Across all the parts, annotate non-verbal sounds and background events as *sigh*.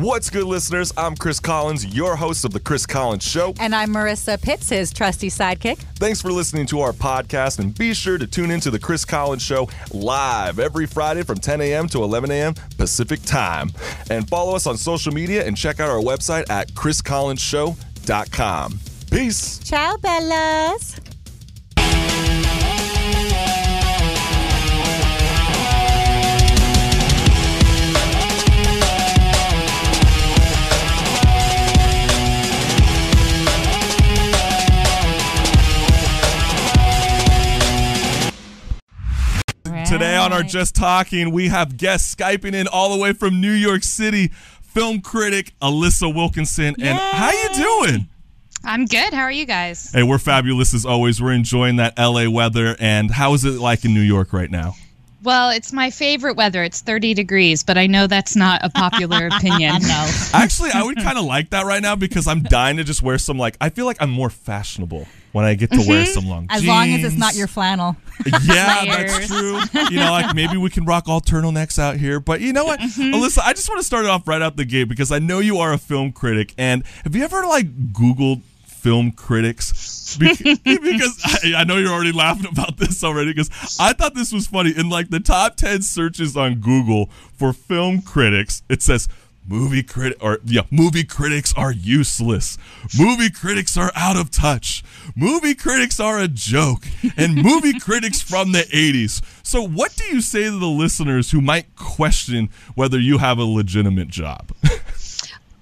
What's good, listeners? I'm Chris Collins, your host of The Chris Collins Show. And I'm Marissa Pitts, his trusty sidekick. Thanks for listening to our podcast, and be sure to tune into The Chris Collins Show live every Friday from 10 a.m. to 11 a.m. Pacific Time. And follow us on social media and check out our website at chriscollinsshow.com. Peace. Ciao, Bellas. Today on our Just Talking, we have guests Skyping in all the way from New York City, film critic Alissa Wilkinson. And how you doing? I'm good. How are you guys? Hey, we're fabulous as always. We're enjoying that LA weather. And how is it like in New York right now? Well, it's my favorite weather. It's 30 degrees, but I know that's not a popular *laughs* opinion. no. Actually, I would kind of like that right now because I'm dying to just wear some like I feel like I'm more fashionable when I get to wear mm-hmm. some long As jeans. long as it's not your flannel. *laughs* Yeah, that's true. You know, like maybe we can rock all turtlenecks out here. But you know what, mm-hmm. Alissa, I just want to start it off right out the gate because I know you are a film critic. And have you ever like Googled film critics? *laughs* Because I, I know you're already laughing about this already because I thought this was funny. In like the top 10 searches on Google for film critics, it says movie critic or yeah movie critics are useless movie critics are out of touch movie critics are a joke and movie *laughs* critics from the 80s so what do you say to the listeners who might question whether you have a legitimate job *laughs*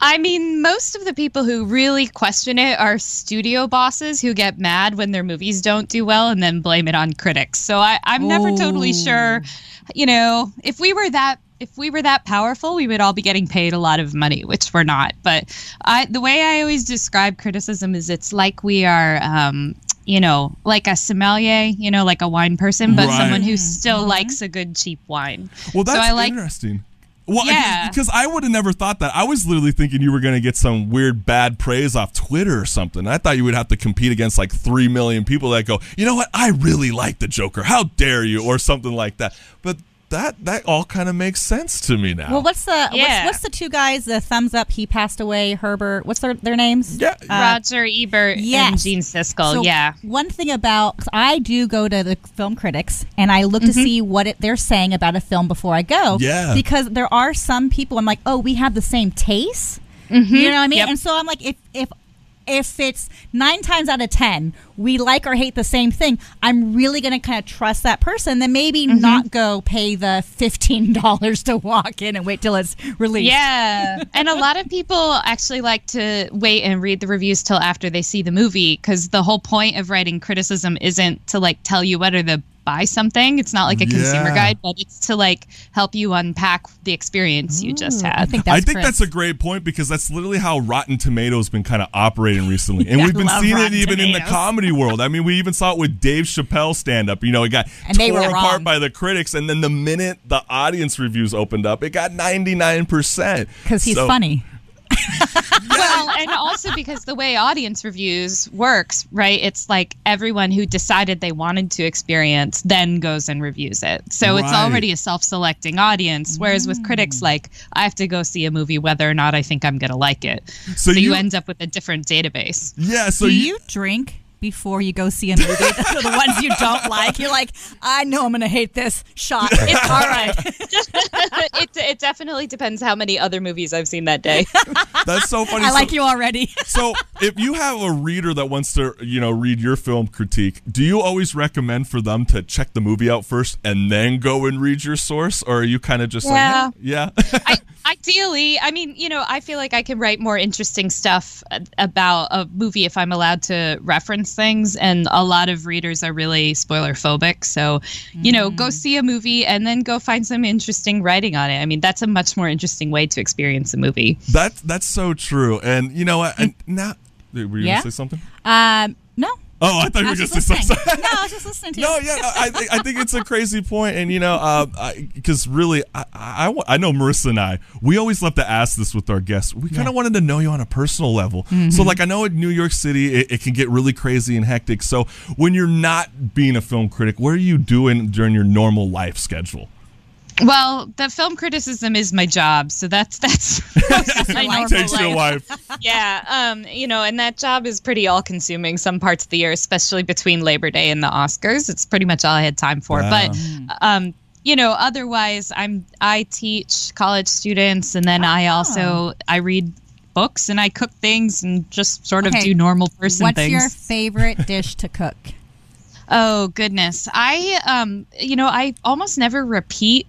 I mean, most of the people who really question it are studio bosses who get mad when their movies don't do well and then blame it on critics. So I, I'm never totally sure. You know, if we were that if we were that powerful, we would all be getting paid a lot of money, which we're not. But I, the way I always describe criticism is it's like we are, um, you know, like a sommelier, you know, like a wine person, but Right. someone who still likes a good cheap wine. well that's so I like interesting well, Yeah. because I would have never thought that. I was literally thinking you were going to get some weird bad praise off Twitter or something. I thought you would have to compete against like 3 million people that go, you know what? I really like the Joker. How dare you? Or something like that. But that that all kind of makes sense to me now. Well, what's the Yeah. what's, what's the two guys? The thumbs up. He passed away. Herbert. What's their their names? yeah. Roger Ebert and. Gene Siskel. So yeah. One thing about 'cause I do go to the film critics and I look to Mm-hmm. see what it, they're saying about a film before I go. Yeah. Because there are some people I'm like, oh, we have the same taste. You know what I mean? Yep. And so I'm like, if if if it's nine times out of ten we like or hate the same thing, I'm really going to kind of trust that person. Then maybe Mm-hmm. not go pay the fifteen *laughs* dollars to walk in and wait till it's released. Yeah. and a lot of people actually like to wait and read the reviews till after they see the movie because the whole point of writing criticism isn't to like tell you whether to buy something. It's not like a consumer guide, but it's to like help you unpack the experience you just had. I think that's I think that's a great point because that's literally how Rotten Tomatoes been kind of operating recently, *laughs* and I we've been love seeing it Rotten even in the comedy world. I mean, we even saw it with Dave Chappelle stand up. You know, it got And they torn were apart wrong. by the critics, and then the minute the audience reviews opened up, it got ninety nine percent because he's funny. *laughs* well, and also because the way audience reviews works, right? It's like everyone who decided they wanted to experience then goes and reviews it. So it's already a self-selecting audience. Whereas with critics, mm. like I have to go see a movie whether or not I think I'm going to like it. So So, you- you, end up with a different database. Yeah. So Do you, you drink before you go see a movie? *laughs* the the ones you don't like. You're like, I know I'm going to hate this shot. It's *laughs* all right. It, it definitely depends how many other movies I've seen that day. *laughs* that's so funny. I So- like you already. *laughs* so if you have a reader that wants to you know read your film critique do you always recommend for them to check the movie out first and then go and read your source or are you kind of just Yeah. like yeah *laughs* I, ideally, I mean, you know, I feel like I can write more interesting stuff uh, about a movie if I'm allowed to reference things. And a lot of readers are really spoiler phobic. So, you know, go see a movie and then go find some interesting writing on it. I mean, that's a much more interesting way to experience a movie. that that's so true and you know what and now were you Yeah? gonna say something Um, no. Oh i thought you were just say listening. something no, I was just listening to *laughs* you. No, yeah, I, think I think it's a crazy point, and you know, because really, I, I, I know Marissa and I, we always love to ask this with our guests. We kind of wanted to know you on a personal level. Mm-hmm. So, like, I know in New York City, it, it can get really crazy and hectic. So, when you're not being a film critic, what are you doing during your normal life schedule? Well, the film criticism is my job, so that's that's *laughs* my normal Takes your life. life. Yeah, um, you know, and that job is pretty all-consuming. Some parts of the year, especially between Labor Day and the Oscars, it's pretty much all I had time for. Wow. But, um, you know, otherwise, I'm I teach college students, and then I also I read books and I cook things and just sort of Okay. do normal person What's things. your favorite dish to cook? Oh goodness, I um, you know, I almost never repeat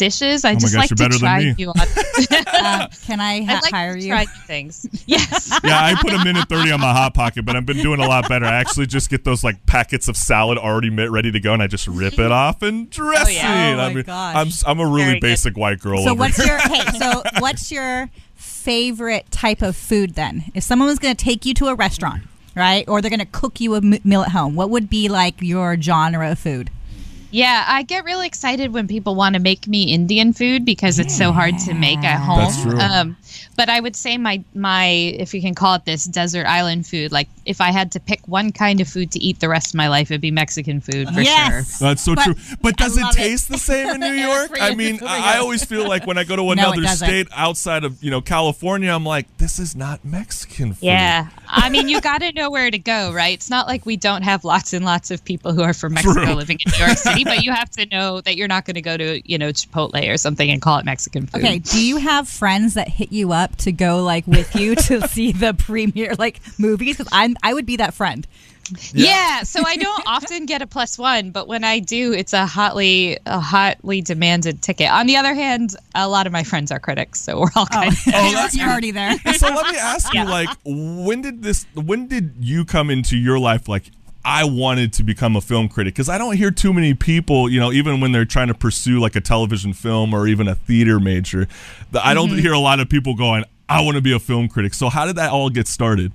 dishes. I Oh just gosh, like to better try me. new. Uh, *laughs* can I *laughs* ha- I like hire to you? try new things. *laughs* Yes. Yeah, I put a minute 30 on my hot pocket, but I've been doing a lot better. I actually just get those like packets of salad already ready to go and I just rip it off and dress Oh, yeah. it. Oh, I my mean, gosh. I'm s- I'm a really Very good. basic white girl So over what's here. your hey? So what's your favorite type of food then? If someone was going to take you to a restaurant, right, or they're going to cook you a m- meal at home, what would be like your genre of food? Yeah, I get really excited when people want to make me Indian food because it's so hard to make at home. That's true. Um, but I would say my my if you can call it this desert island food. Like if I had to pick one kind of food to eat the rest of my life, it'd be Mexican food for Yes. sure. That's so But true. But does it love it. taste the same in *laughs* New York? I mean, I, I always feel like when I go to *laughs* another doesn't. state outside of, you know, California, I'm like, this is not Mexican food. Yeah, I mean, you got to know where to go, right? It's not like we don't have lots and lots of people who are from Mexico True. living in New York *laughs* City, *laughs* but you have to know that you're not going to go to, you know, Chipotle or something and call it Mexican food. Okay, do you have friends that hit you up to go like with you to *laughs* see the premiere like movies? Because I'm I would be that friend. Yeah. so I don't often get a plus one, but when I do, it's a hotly, a hotly demanded ticket. On the other hand, a lot of my friends are critics, so we're all kind of. Oh, *laughs* oh that's you're already there. so let me ask you like when did this when did you come into your life like I wanted to become a film critic because I don't hear too many people, you know, even when they're trying to pursue like a television film or even a theater major, I don't Mm-hmm. hear a lot of people going, "I want to be a film critic." So how did that all get started?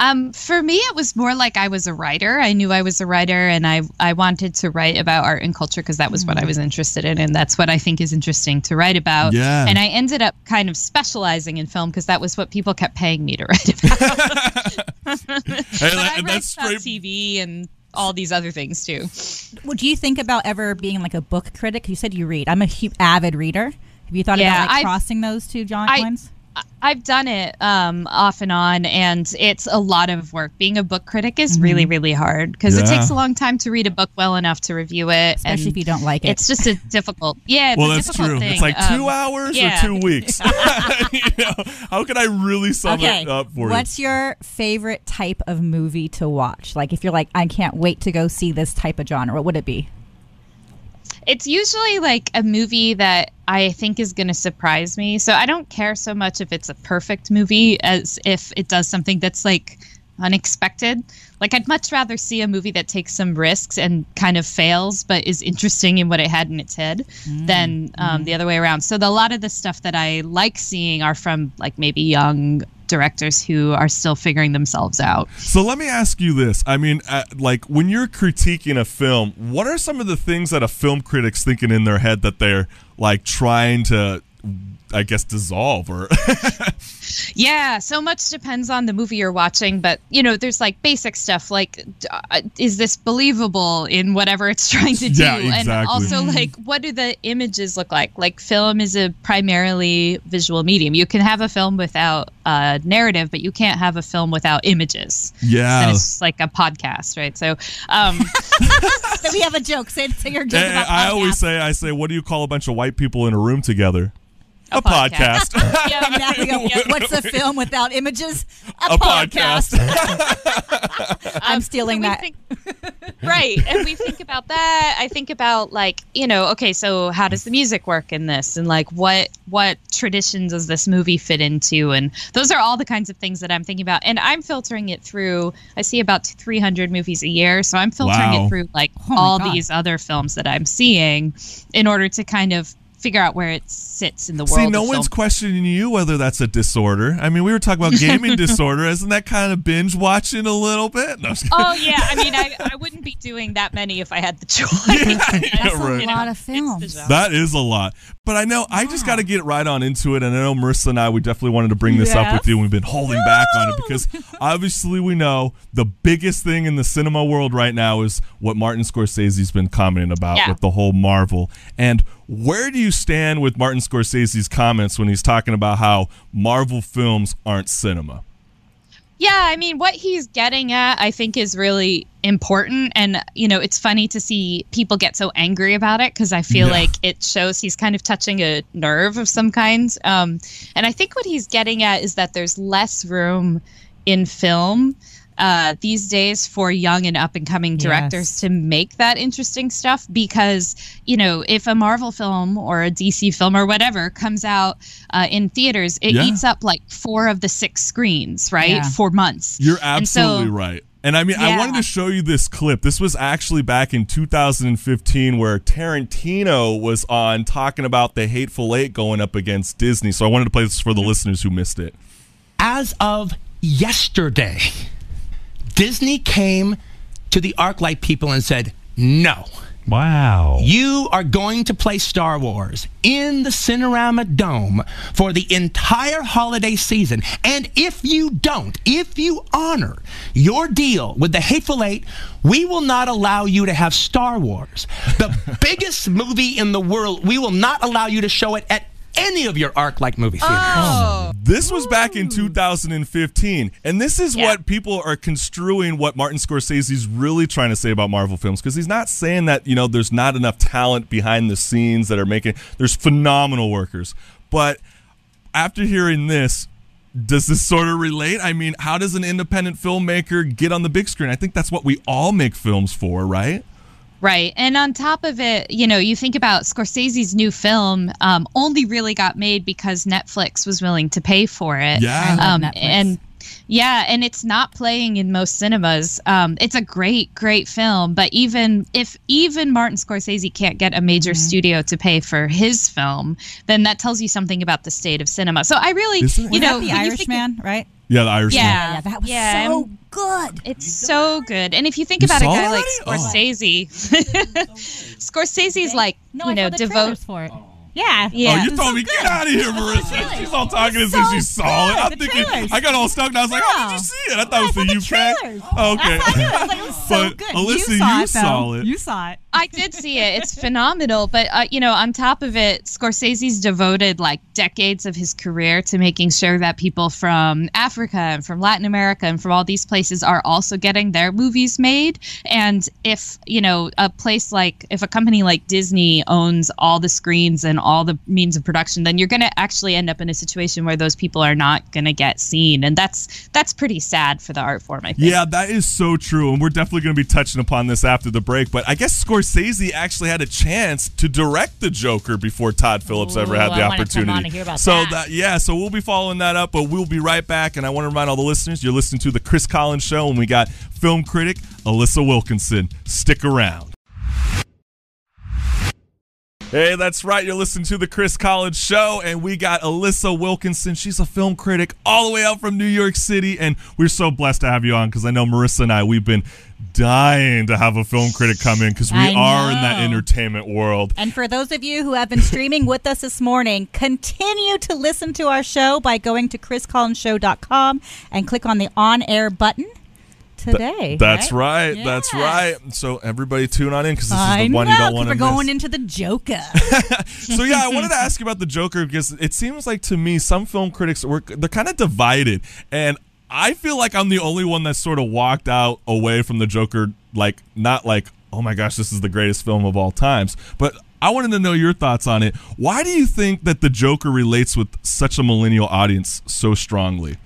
Um, for me, it was more like I was a writer. I knew I was a writer, and I I wanted to write about art and culture because that was what I was interested in, and that's what I think is interesting to write about. Yeah. And I ended up kind of specializing in film because that was what people kept paying me to write about. *laughs* *laughs* Hey, but I and write that's about straight. TV and all these other things too. Would you think about ever being like a book critic? You said you read. I'm a hu- avid reader. Have you thought Yeah, about like I've- crossing those two John I- lines? I- I've done it um, off and on, and it's a lot of work. Being a book critic is really, really hard because it takes a long time to read a book well enough to review it. Especially and if you don't like it. It's just a *laughs* difficult, yeah. It's Well, a that's difficult true. Thing. It's like two Um, hours yeah. or two weeks. *laughs* *laughs* you know, how can I really sum okay. it up for you? What's your favorite type of movie to watch? Like if you're like, I can't wait to go see this type of genre, what would it be? It's usually like a movie that I think is going to surprise me. So I don't care so much if it's a perfect movie as if it does something that's like unexpected. Like I'd much rather see a movie that takes some risks and kind of fails, but is interesting in what it had in its head, than um, the other way around. So the, a lot of the stuff that I like seeing are from like maybe young directors who are still figuring themselves out. So let me ask you this. I mean, uh, like when you're critiquing a film, what are some of the things that a film critic's thinking in their head that they're like trying to, I guess, dissolve or? *laughs* Yeah, so much depends on the movie you're watching, but you know, there's like basic stuff like uh, is this believable in whatever it's *laughs* trying to do? Yeah, exactly. And exactly. also like what do the images look like? Like film is a primarily visual medium. You can have a film without a narrative, but you can't have a film without images. yeah. And it's like a podcast, right? So, um *laughs* So we have a joke. Say, say your joke And about I always say, I say, what do you call a bunch of white people in a room together? A, podcast. podcast. *laughs* yeah, And *laughs* now Yeah. What's a film without images? A, a podcast. *laughs* I'm Um, stealing so that. think- right. And we think about that. I think about like, you know, okay, so how does the music work in this? And like what what tradition does this movie fit into? And those are all the kinds of things that I'm thinking about. And I'm filtering it through I see about 300 movies a year, so I'm filtering Wow. it through like Oh all God. these other films that I'm seeing in order to kind of figure out where it sits in the world. See, of no film. one's questioning you whether that's a disorder. I mean, we were talking about *laughs* gaming disorder. Isn't that kind of binge watching a little bit? No, I'm just oh, kidding. Oh yeah, I mean, I, *laughs* I wouldn't be doing that many if I had the *laughs* choice. yeah, That's right. a lot of films. That is a lot. But I know I just got to get right on into it. And I know Marissa and I, we definitely wanted to bring this up with Yes. you. We've been holding back on it because obviously we know the biggest thing in the cinema world right now is what Martin Scorsese's been commenting about Yeah. with the whole Marvel. And Where do you stand with Martin Scorsese's comments when he's talking about how Marvel films aren't cinema? Yeah, I mean, what he's getting at, I think, is really important. And, you know, it's funny to see people get so angry about it because I feel Yeah. like it shows he's kind of touching a nerve of some kind. Um, and I think what he's getting at is that there's less room in film uh, these days for young and up and coming directors Yes. to make that interesting stuff because, you know, if a Marvel film or a DC film or whatever comes out uh, in theaters, it Yeah. eats up like four of the six screens, right? Yeah. For months. You're And so- absolutely right. And I mean, I wanted to show you this clip. This was actually back in 2015 where Tarantino was on talking about the Hateful Eight going up against Disney. So I wanted to play this for the listeners who missed it. as of yesterday, Disney came to the ArcLight people and said, no. Wow. You are going to play Star Wars in the Cinerama Dome for the entire holiday season. And if you don't, if you honor your deal with the Hateful Eight, we will not allow you to have Star Wars, the *laughs* biggest movie in the world. We will not allow you to show it at any of your ArcLight movie theaters. Oh. This was back in hmm. 2015. And this is Yeah. what people are construing what Martin Scorsese's really trying to say about Marvel films because he's not saying that, you know, there's not enough talent behind the scenes that are making there's phenomenal workers. But after hearing this, does this sort of relate? I mean, how does an independent filmmaker get on the big screen? I think that's what we all make films for, right? Right. And on top of it, you know, you think about Scorsese's new film um, only really got made because Netflix was willing to pay for it. Yeah. Um, and yeah, and it's not playing in most cinemas. Um, it's a great, great film, but even if even Martin Scorsese can't get a major Mm-hmm. studio to pay for his film, then that tells you something about the state of cinema. So I really, Isn't you know, the when you think of- Irishman, right? Yeah, the Irishman. Yeah. Yeah, that was Yeah, so and- good. It's so good. And if you think You about a saw guy it like already? Oh. Scorsese, *laughs* Scorsese's like, No, you know, saw the devote. for it. Oh. Yeah. Yeah. Oh, you told me get out of here, Marissa. She's all talking as if so she saw it. I'm. The thinking trailers. I got all stuck and I was like, how did you see it? I thought it was I the saw the UK. Oh, okay. That's how I knew it. I was like, it was so But, good. Alissa, you saw you it, saw it. You saw it. I did see it. It's phenomenal. But, uh, you know, on top of it, Scorsese's devoted like decades of his career to making sure that people from Africa and from Latin America and from all these places are also getting their movies made. And if, you know, a place like, if a company like Disney owns all the screens and all the means of production, then you're going to actually end up in a situation where those people are not going to get seen. And that's, that's pretty sad for the art form, I think. Yeah, that is so true. And we're definitely going to be touching upon this after the break. But I guess Scorsese actually had a chance to direct the Joker before Todd Phillips ever had the I opportunity. on to hear about so that. yeah, so we'll be following that up, but we'll be right back. And I want to remind all the listeners, you're listening to the Chris Collins Show, and we got film critic Alissa Wilkinson. Stick around. Hey, that's right. You're listening to the Chris Collins Show, and we got Alissa Wilkinson. She's a film critic all the way out from New York City, and we're so blessed to have you on because I know Marissa and I, we've been dying to have a film critic come in because we are in that entertainment world. And for those of you who have been streaming with us this morning, continue to listen to our show by going to chriscollinsshow.com and click on the on air button today. That's right. That's right. So everybody tune on in because this is I the one know, you don't want to miss. we're going into the Joker. *laughs* so yeah, I wanted to ask you about the Joker because it seems like to me some film critics were they're kind of divided, and I feel like I'm the only one that sort of walked out away from the Joker like not like oh my gosh this is the greatest film of all times, but I wanted to know your thoughts on it. Why do you think that the Joker relates with such a millennial audience so strongly?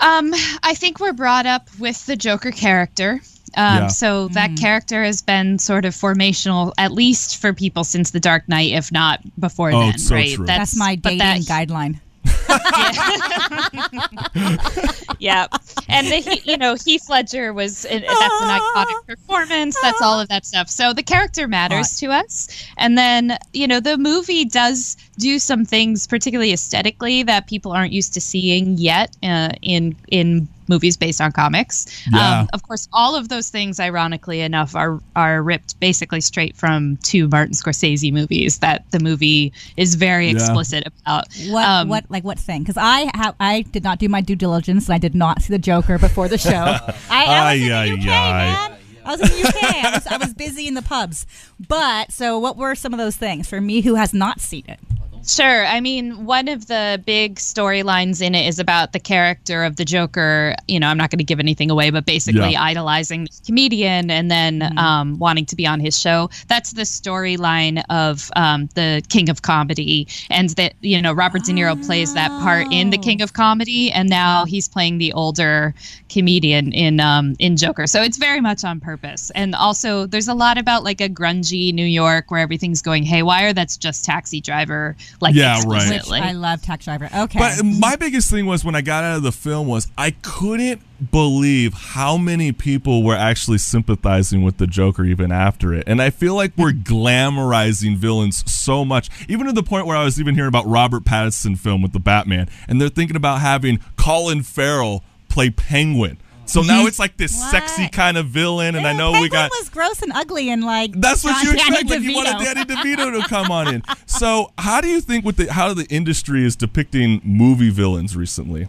Um, I think we're brought up with the Joker character. Um, Yeah. So that character has been sort of formational, at least for people since The Dark Knight, if not before Oh, then. it's so right? true. That's my dating that- guideline. *laughs* yeah *laughs* *laughs* and the, he- you know heath ledger was that's an *laughs* iconic performance that's all of that stuff. So the character matters to us. And then you know the movie does do some things particularly aesthetically that people aren't used to seeing yet uh, in in movies based on comics Yeah. um, of course all of those things ironically enough are are ripped basically straight from two martin scorsese movies that the movie is very Yeah. explicit about What Um, what like what thing? Because I have I did not do my due diligence and I did not see the Joker before the show. *laughs* I, I was in the UK, ay. man. I was in the UK. I was, I was busy in the pubs. But so, what were some of those things for me who has not seen it? Sure. I mean, one of the big storylines in it is about the character of the Joker. You know, I'm not going to give anything away, but basically Yeah. idolizing this comedian and then um, wanting to be on his show. That's the storyline of um, the King of Comedy, and that you know Robert De Niro plays that part in the King of Comedy, and now he's playing the older comedian in um, in Joker. So it's very much on purpose. And also, there's a lot about like a grungy New York where everything's going haywire. That's just Taxi Driver, like Yeah, right. explicitly. I love Taxi Driver. Okay. But my biggest thing was when I got out of the film was I couldn't believe how many people were actually sympathizing with the Joker even after it. And I feel like we're glamorizing villains so much, even to the point where I was even hearing about Robert Pattinson film with the Batman, and they're thinking about having Colin Farrell play Penguin. So now it's like this What? sexy kind of villain, and I Ew, know we Penguin got was gross and ugly and like. that's what you Danny expect when you want a DeVito. Danny DeVito to *laughs* come on in. So, how do you think with the how the industry is depicting movie villains recently?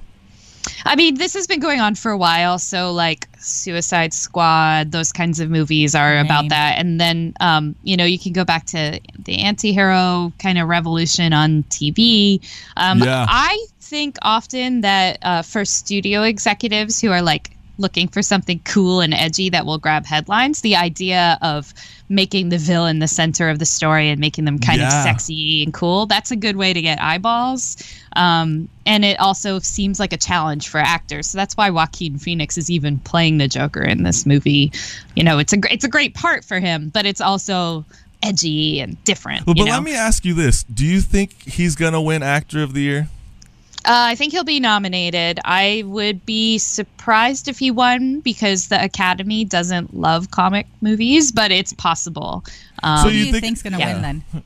I mean, this has been going on for a while. So, like Suicide Squad, those kinds of movies are Lame. about that. And then, um, you know, you can go back to the anti hero kind of revolution on TV. Um, Yeah. I think often that uh, for studio executives who are like looking for something cool and edgy that will grab headlines, the idea of making the villain the center of the story and making them kind of sexy and cool, that's a good way to get eyeballs. Um, and it also seems like a challenge for actors. So that's why Joaquin Phoenix is even playing the Joker in this movie. You know, it's a it's a great part for him, but it's also edgy and different. Well, but know? let me ask you this: Do you think he's gonna win Actor of the Year? Uh, I think he'll be nominated. I would be surprised if he won because the Academy doesn't love comic movies, but it's possible. Um, So Who do you you think- think's going to Yeah. win then?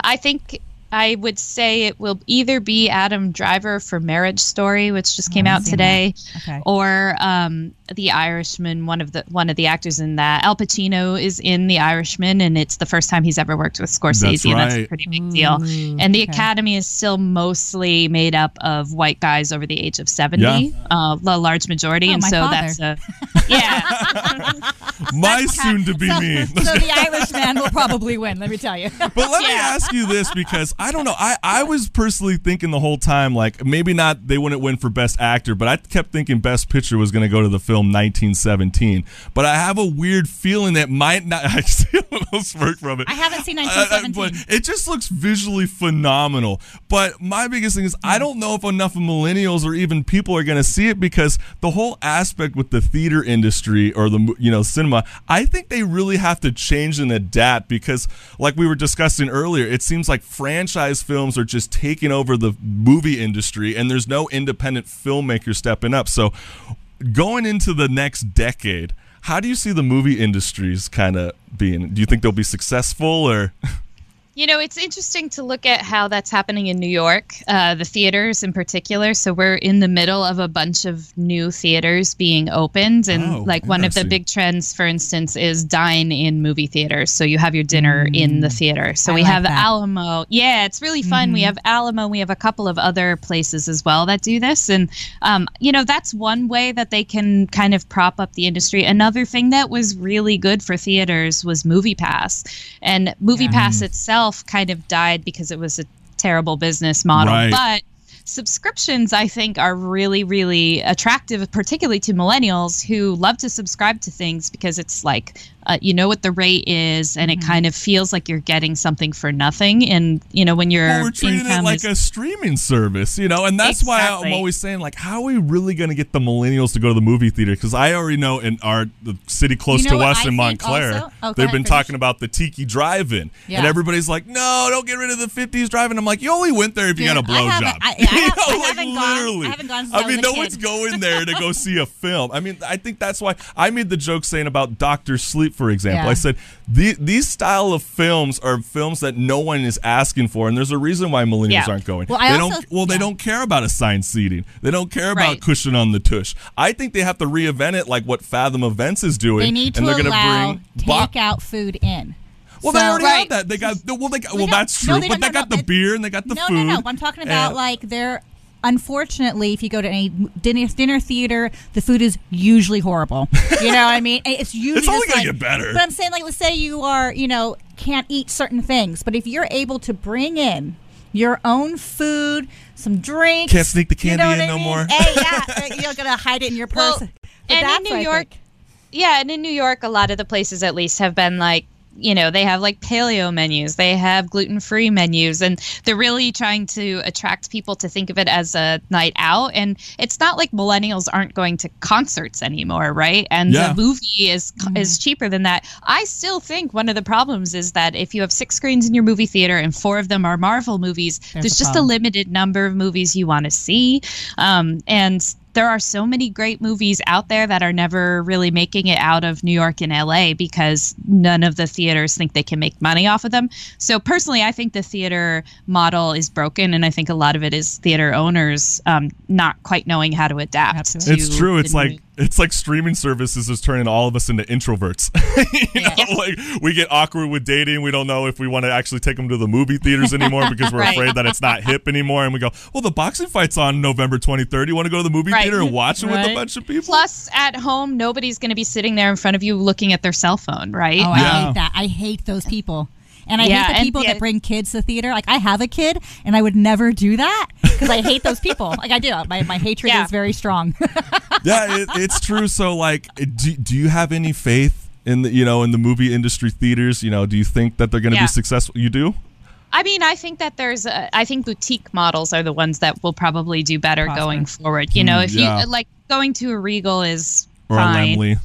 I think I would say it will either be Adam Driver for Marriage Story, which just came I out today. Okay. or um, The Irishman. One of the one of the actors in that, Al Pacino, is in The Irishman, and it's the first time he's ever worked with Scorsese, That's and that's a pretty big deal. And the okay. Academy is still mostly made up of white guys over the age of seventy, Yeah. uh, the large majority, Oh, and my so father. that's a *laughs* yeah. My soon-to-be so, me. *laughs* so the Irishman will probably win. Let me tell you. *laughs* But let me ask you this because I don't know. I, I was personally thinking the whole time, like, maybe not they wouldn't win for Best Actor, but I kept thinking Best Picture was going to go to the film 1917. But I have a weird feeling that might not. *laughs* I see a little smirk from it. I haven't seen Uh, uh, 1917. but it just looks visually phenomenal. But my biggest thing is I don't know if enough of millennials or even people are going to see it because the whole aspect with the theater industry or the you know cinema, I think they really have to change and adapt because like we were discussing earlier, it seems like franchise films are just taking over the movie industry and there's no independent filmmaker stepping up. So going into the next decade, how do you see the movie industries kind of being? Do you think they'll be successful or *laughs* You know, it's interesting to look at how that's happening in New York, uh, the theaters in particular. So we're in the middle of a bunch of new theaters being opened, and Oh, like one of the big trends, for instance, is dine in movie theaters. So you have your dinner in the theater. So I we like have that. Alamo. Yeah, it's really fun. We have Alamo. We have a couple of other places as well that do this, and um, you know that's one way that they can kind of prop up the industry. Another thing that was really good for theaters was Movie Pass, and Movie Pass itself kind of died because it was a terrible business model, Right. but subscriptions i think are really really attractive particularly to millennials who love to subscribe to things because it's like uh, you know what the rate is and Mm-hmm. it kind of feels like you're getting something for nothing and you know when your well, we're treating it like is a streaming service, you know, and that's why I'm always saying, like, how are we really going to get the millennials to go to the movie theater? Because I already know in our the city close You know to us I in Montclair. Oh, they've been talking about the Tiki Drive-In, Yeah. and everybody's like, no, don't get rid of the '50s Drive-In. I'm like, you only went there if you Dude, got a haven't- blowjob. I- I *laughs* You know, I like, haven't gone- literally. I haven't gone I I mean, no kid. one's going there to go *laughs* see a film. I mean, I think that's why I made the joke saying about Doctor Sleep, for example. Yeah. I said the, these style of films are films that no one is asking for, and there's a reason why millennials Yeah. aren't going. Well, I they also- don't. Well, they don't care about assigned seating. They don't care about Right. cushion on the tush. I think they have to reinvent it, like what Fathom Events is doing. They need to and they're allow bring bo- takeout food in. Well, they already have Right. that. They got well. They got, well, no, that's no, true. they but they no, got no, the it- beer and they got the no, food. no, no. No. I'm talking about and- like they're unfortunately, if you go to any dinner dinner theater, the food is usually horrible. You know what I mean? It's *laughs* usually It's only gonna like- get better. But I'm saying, like, let's say you are, you know, can't eat certain things, but if you're able to bring in your own food, some drinks, Can't sneak the you candy know in what I no more. Hey, yeah, uh, *laughs* you're gonna hide it in your purse. But and in New York- Yeah, and in New York, a lot of the places at least have been like, you know, they have like paleo menus, they have gluten free menus, and they're really trying to attract people to think of it as a night out. And it's not like millennials aren't going to concerts anymore, right? And Yeah. the movie is is cheaper than that. I still think one of the problems is that if you have six screens in your movie theater and four of them are Marvel movies, There's there's a just a limited number of movies you want to see. Um, and there are so many great movies out there that are never really making it out of New York and LA because none of the theaters think they can make money off of them. So personally, I think the theater model is broken, and I think a lot of it is theater owners um, not quite knowing how to adapt. Absolutely. To It's true. It's like new- it's like streaming services is turning all of us into introverts. *laughs* you know, Yeah. like we get awkward with dating. We don't know if we want to actually take them to the movie theaters anymore *laughs* because we're Right. afraid that it's not hip anymore. And we go, well, the boxing fight's on November 23rd. You want to go to the movie Right. theater and watch it with a bunch of people? Plus, at home, nobody's going to be sitting there in front of you looking at their cell phone, right? Oh, I Yeah. hate that. I hate those people. And I Yeah, hate the people yeah. that bring kids to theater. Like I have a kid, and I would never do that because I hate those people. *laughs* Like I do. My, my hatred Yeah. is very strong. Yeah, it, it's true. So, like, do, do you have any faith in the you know in the movie industry theaters? You know, do you think that they're going to Yeah. be successful? You do? I mean, I think that there's, a, I think boutique models are the ones that will probably do better Prosper. going forward. You know, if yeah. you like going to a Regal is Or fine. a Laemmle?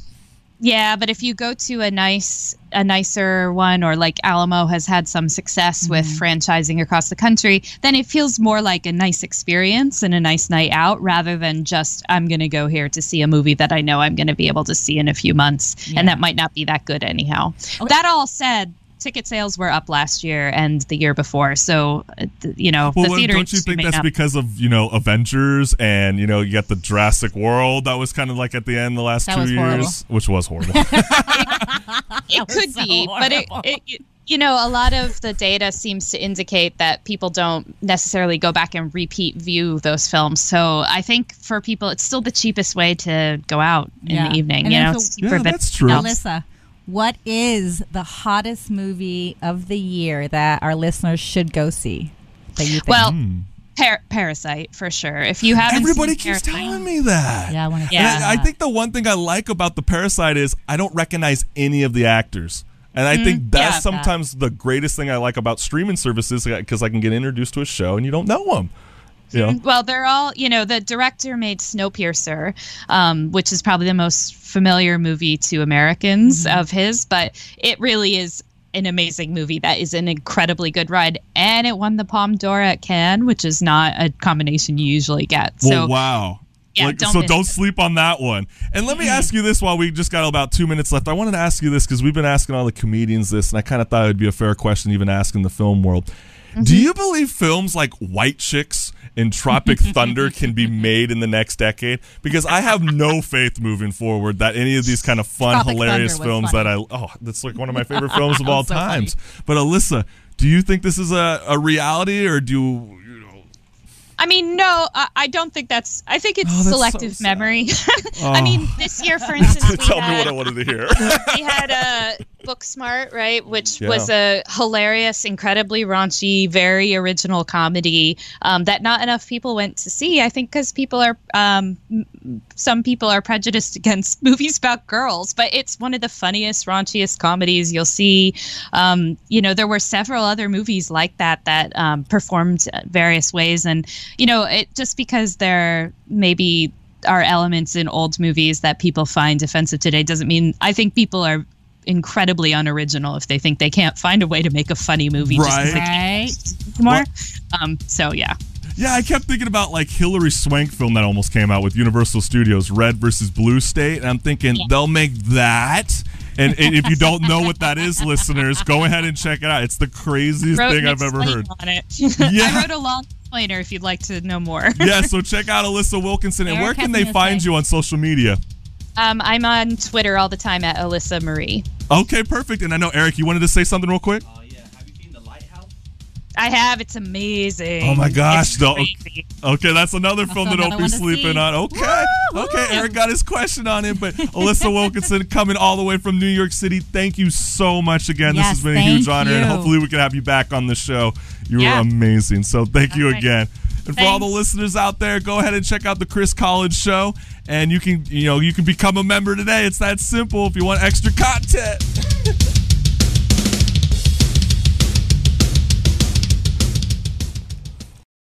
Yeah, but if you go to a nice, a nicer one, or like Alamo has had some success with franchising across the country, then it feels more like a nice experience and a nice night out rather than just I'm going to go here to see a movie that I know I'm going to be able to see in a few months, Yeah. and that might not be that good anyhow. That all said. Ticket sales were up last year and the year before, so uh, you know Well, the theater. don't you think that's not- because of you know Avengers and you know you got the Jurassic World that was kind of like at the end the last That two years, horrible. which was horrible. it *laughs* *laughs* *laughs* was could so be, but it, it, you know, a lot of the data seems to indicate that people don't necessarily go back and repeat view those films. So I think for people, it's still the cheapest way to go out in Yeah. the evening. And you know, so- it's cheaper Yeah, than that's true. else. Alissa, what is the hottest movie of the year that our listeners should go see? That you think? Well, Hmm. Par- Parasite for sure. If you haven't, Everybody seen keeps Parasite, telling me that. yeah, I want to. Yeah. And I, I think the one thing I like about the Parasite is I don't recognize any of the actors. And I think that's yeah. sometimes the greatest thing I like about streaming services because I can get introduced to a show and you don't know them. You know? Well, they're all, you know, the director made Snowpiercer, um, which is probably the most familiar movie to Americans Mm-hmm. of his, but it really is an amazing movie that is an incredibly good ride. And it won the Palme d'Or at Cannes, which is not a combination you usually get. Well, So, wow. Yeah, Like, don't so don't it. sleep on that one. And let me ask you this while we just got about two minutes left. I wanted to ask you this because we've been asking all the comedians this, and I kind of thought it would be a fair question even asking the film world. Mm-hmm. Do you believe films like White Chicks and Tropic *laughs* Thunder can be made in the next decade? Because I have no faith moving forward that any of these kind of fun, Tropic hilarious films that I oh, that's like one of my *laughs* favorite films of all So funny. times. But Alissa, do you think this is a, a reality, or do you, you know? I mean, no, I, I don't think that's, I think it's Oh, so selective sad. memory. *laughs* I oh. mean, this year, for instance, we Tell me what I wanted to hear. we had uh, uh, Booksmart, right, which Yeah. was a hilarious, incredibly raunchy, very original comedy um, that not enough people went to see. I think because people are, um, m- some people are prejudiced *laughs* against movies about girls, but it's one of the funniest, raunchiest comedies you'll see. Um, you know, there were several other movies like that that um, performed various ways, and you know, it just because they're maybe are elements in old movies that people find offensive today doesn't mean I think people are incredibly unoriginal if they think they can't find a way to make a funny movie just 'cause they Right. can't more. Um, so yeah. Yeah, I kept thinking about like Hilary Swank film that almost came out with Universal Studios, Red versus Blue State, and I'm thinking they'll make that. And, and if you don't know what that is, listeners, go ahead and check it out. It's the craziest Wrote thing I've ever heard. on it. *laughs* Yeah. I wrote a long explainer if you'd like to know more. Yeah, so check out Alissa Wilkinson. And where can they find you on social media? Um, I'm on Twitter all the time at Alissa Marie. Okay, perfect. And I know Eric, you wanted to say something real quick. Oh yeah, have you seen the lighthouse? I have. It's amazing. Oh my gosh, It's though. crazy. Okay, that's another film that another don't be sleeping see. on. Okay, okay. Eric got his question on it, but Alissa Wilkinson coming all the way from New York City. Thank you so much again. this has been a huge thank honor, and hopefully we can have you back on the show. You were amazing. So thank you Okay. again. And for all the listeners out there, go ahead and check out the Chris Collins Show, and you can you know you can become a member today. It's that simple. If you want extra content. *laughs*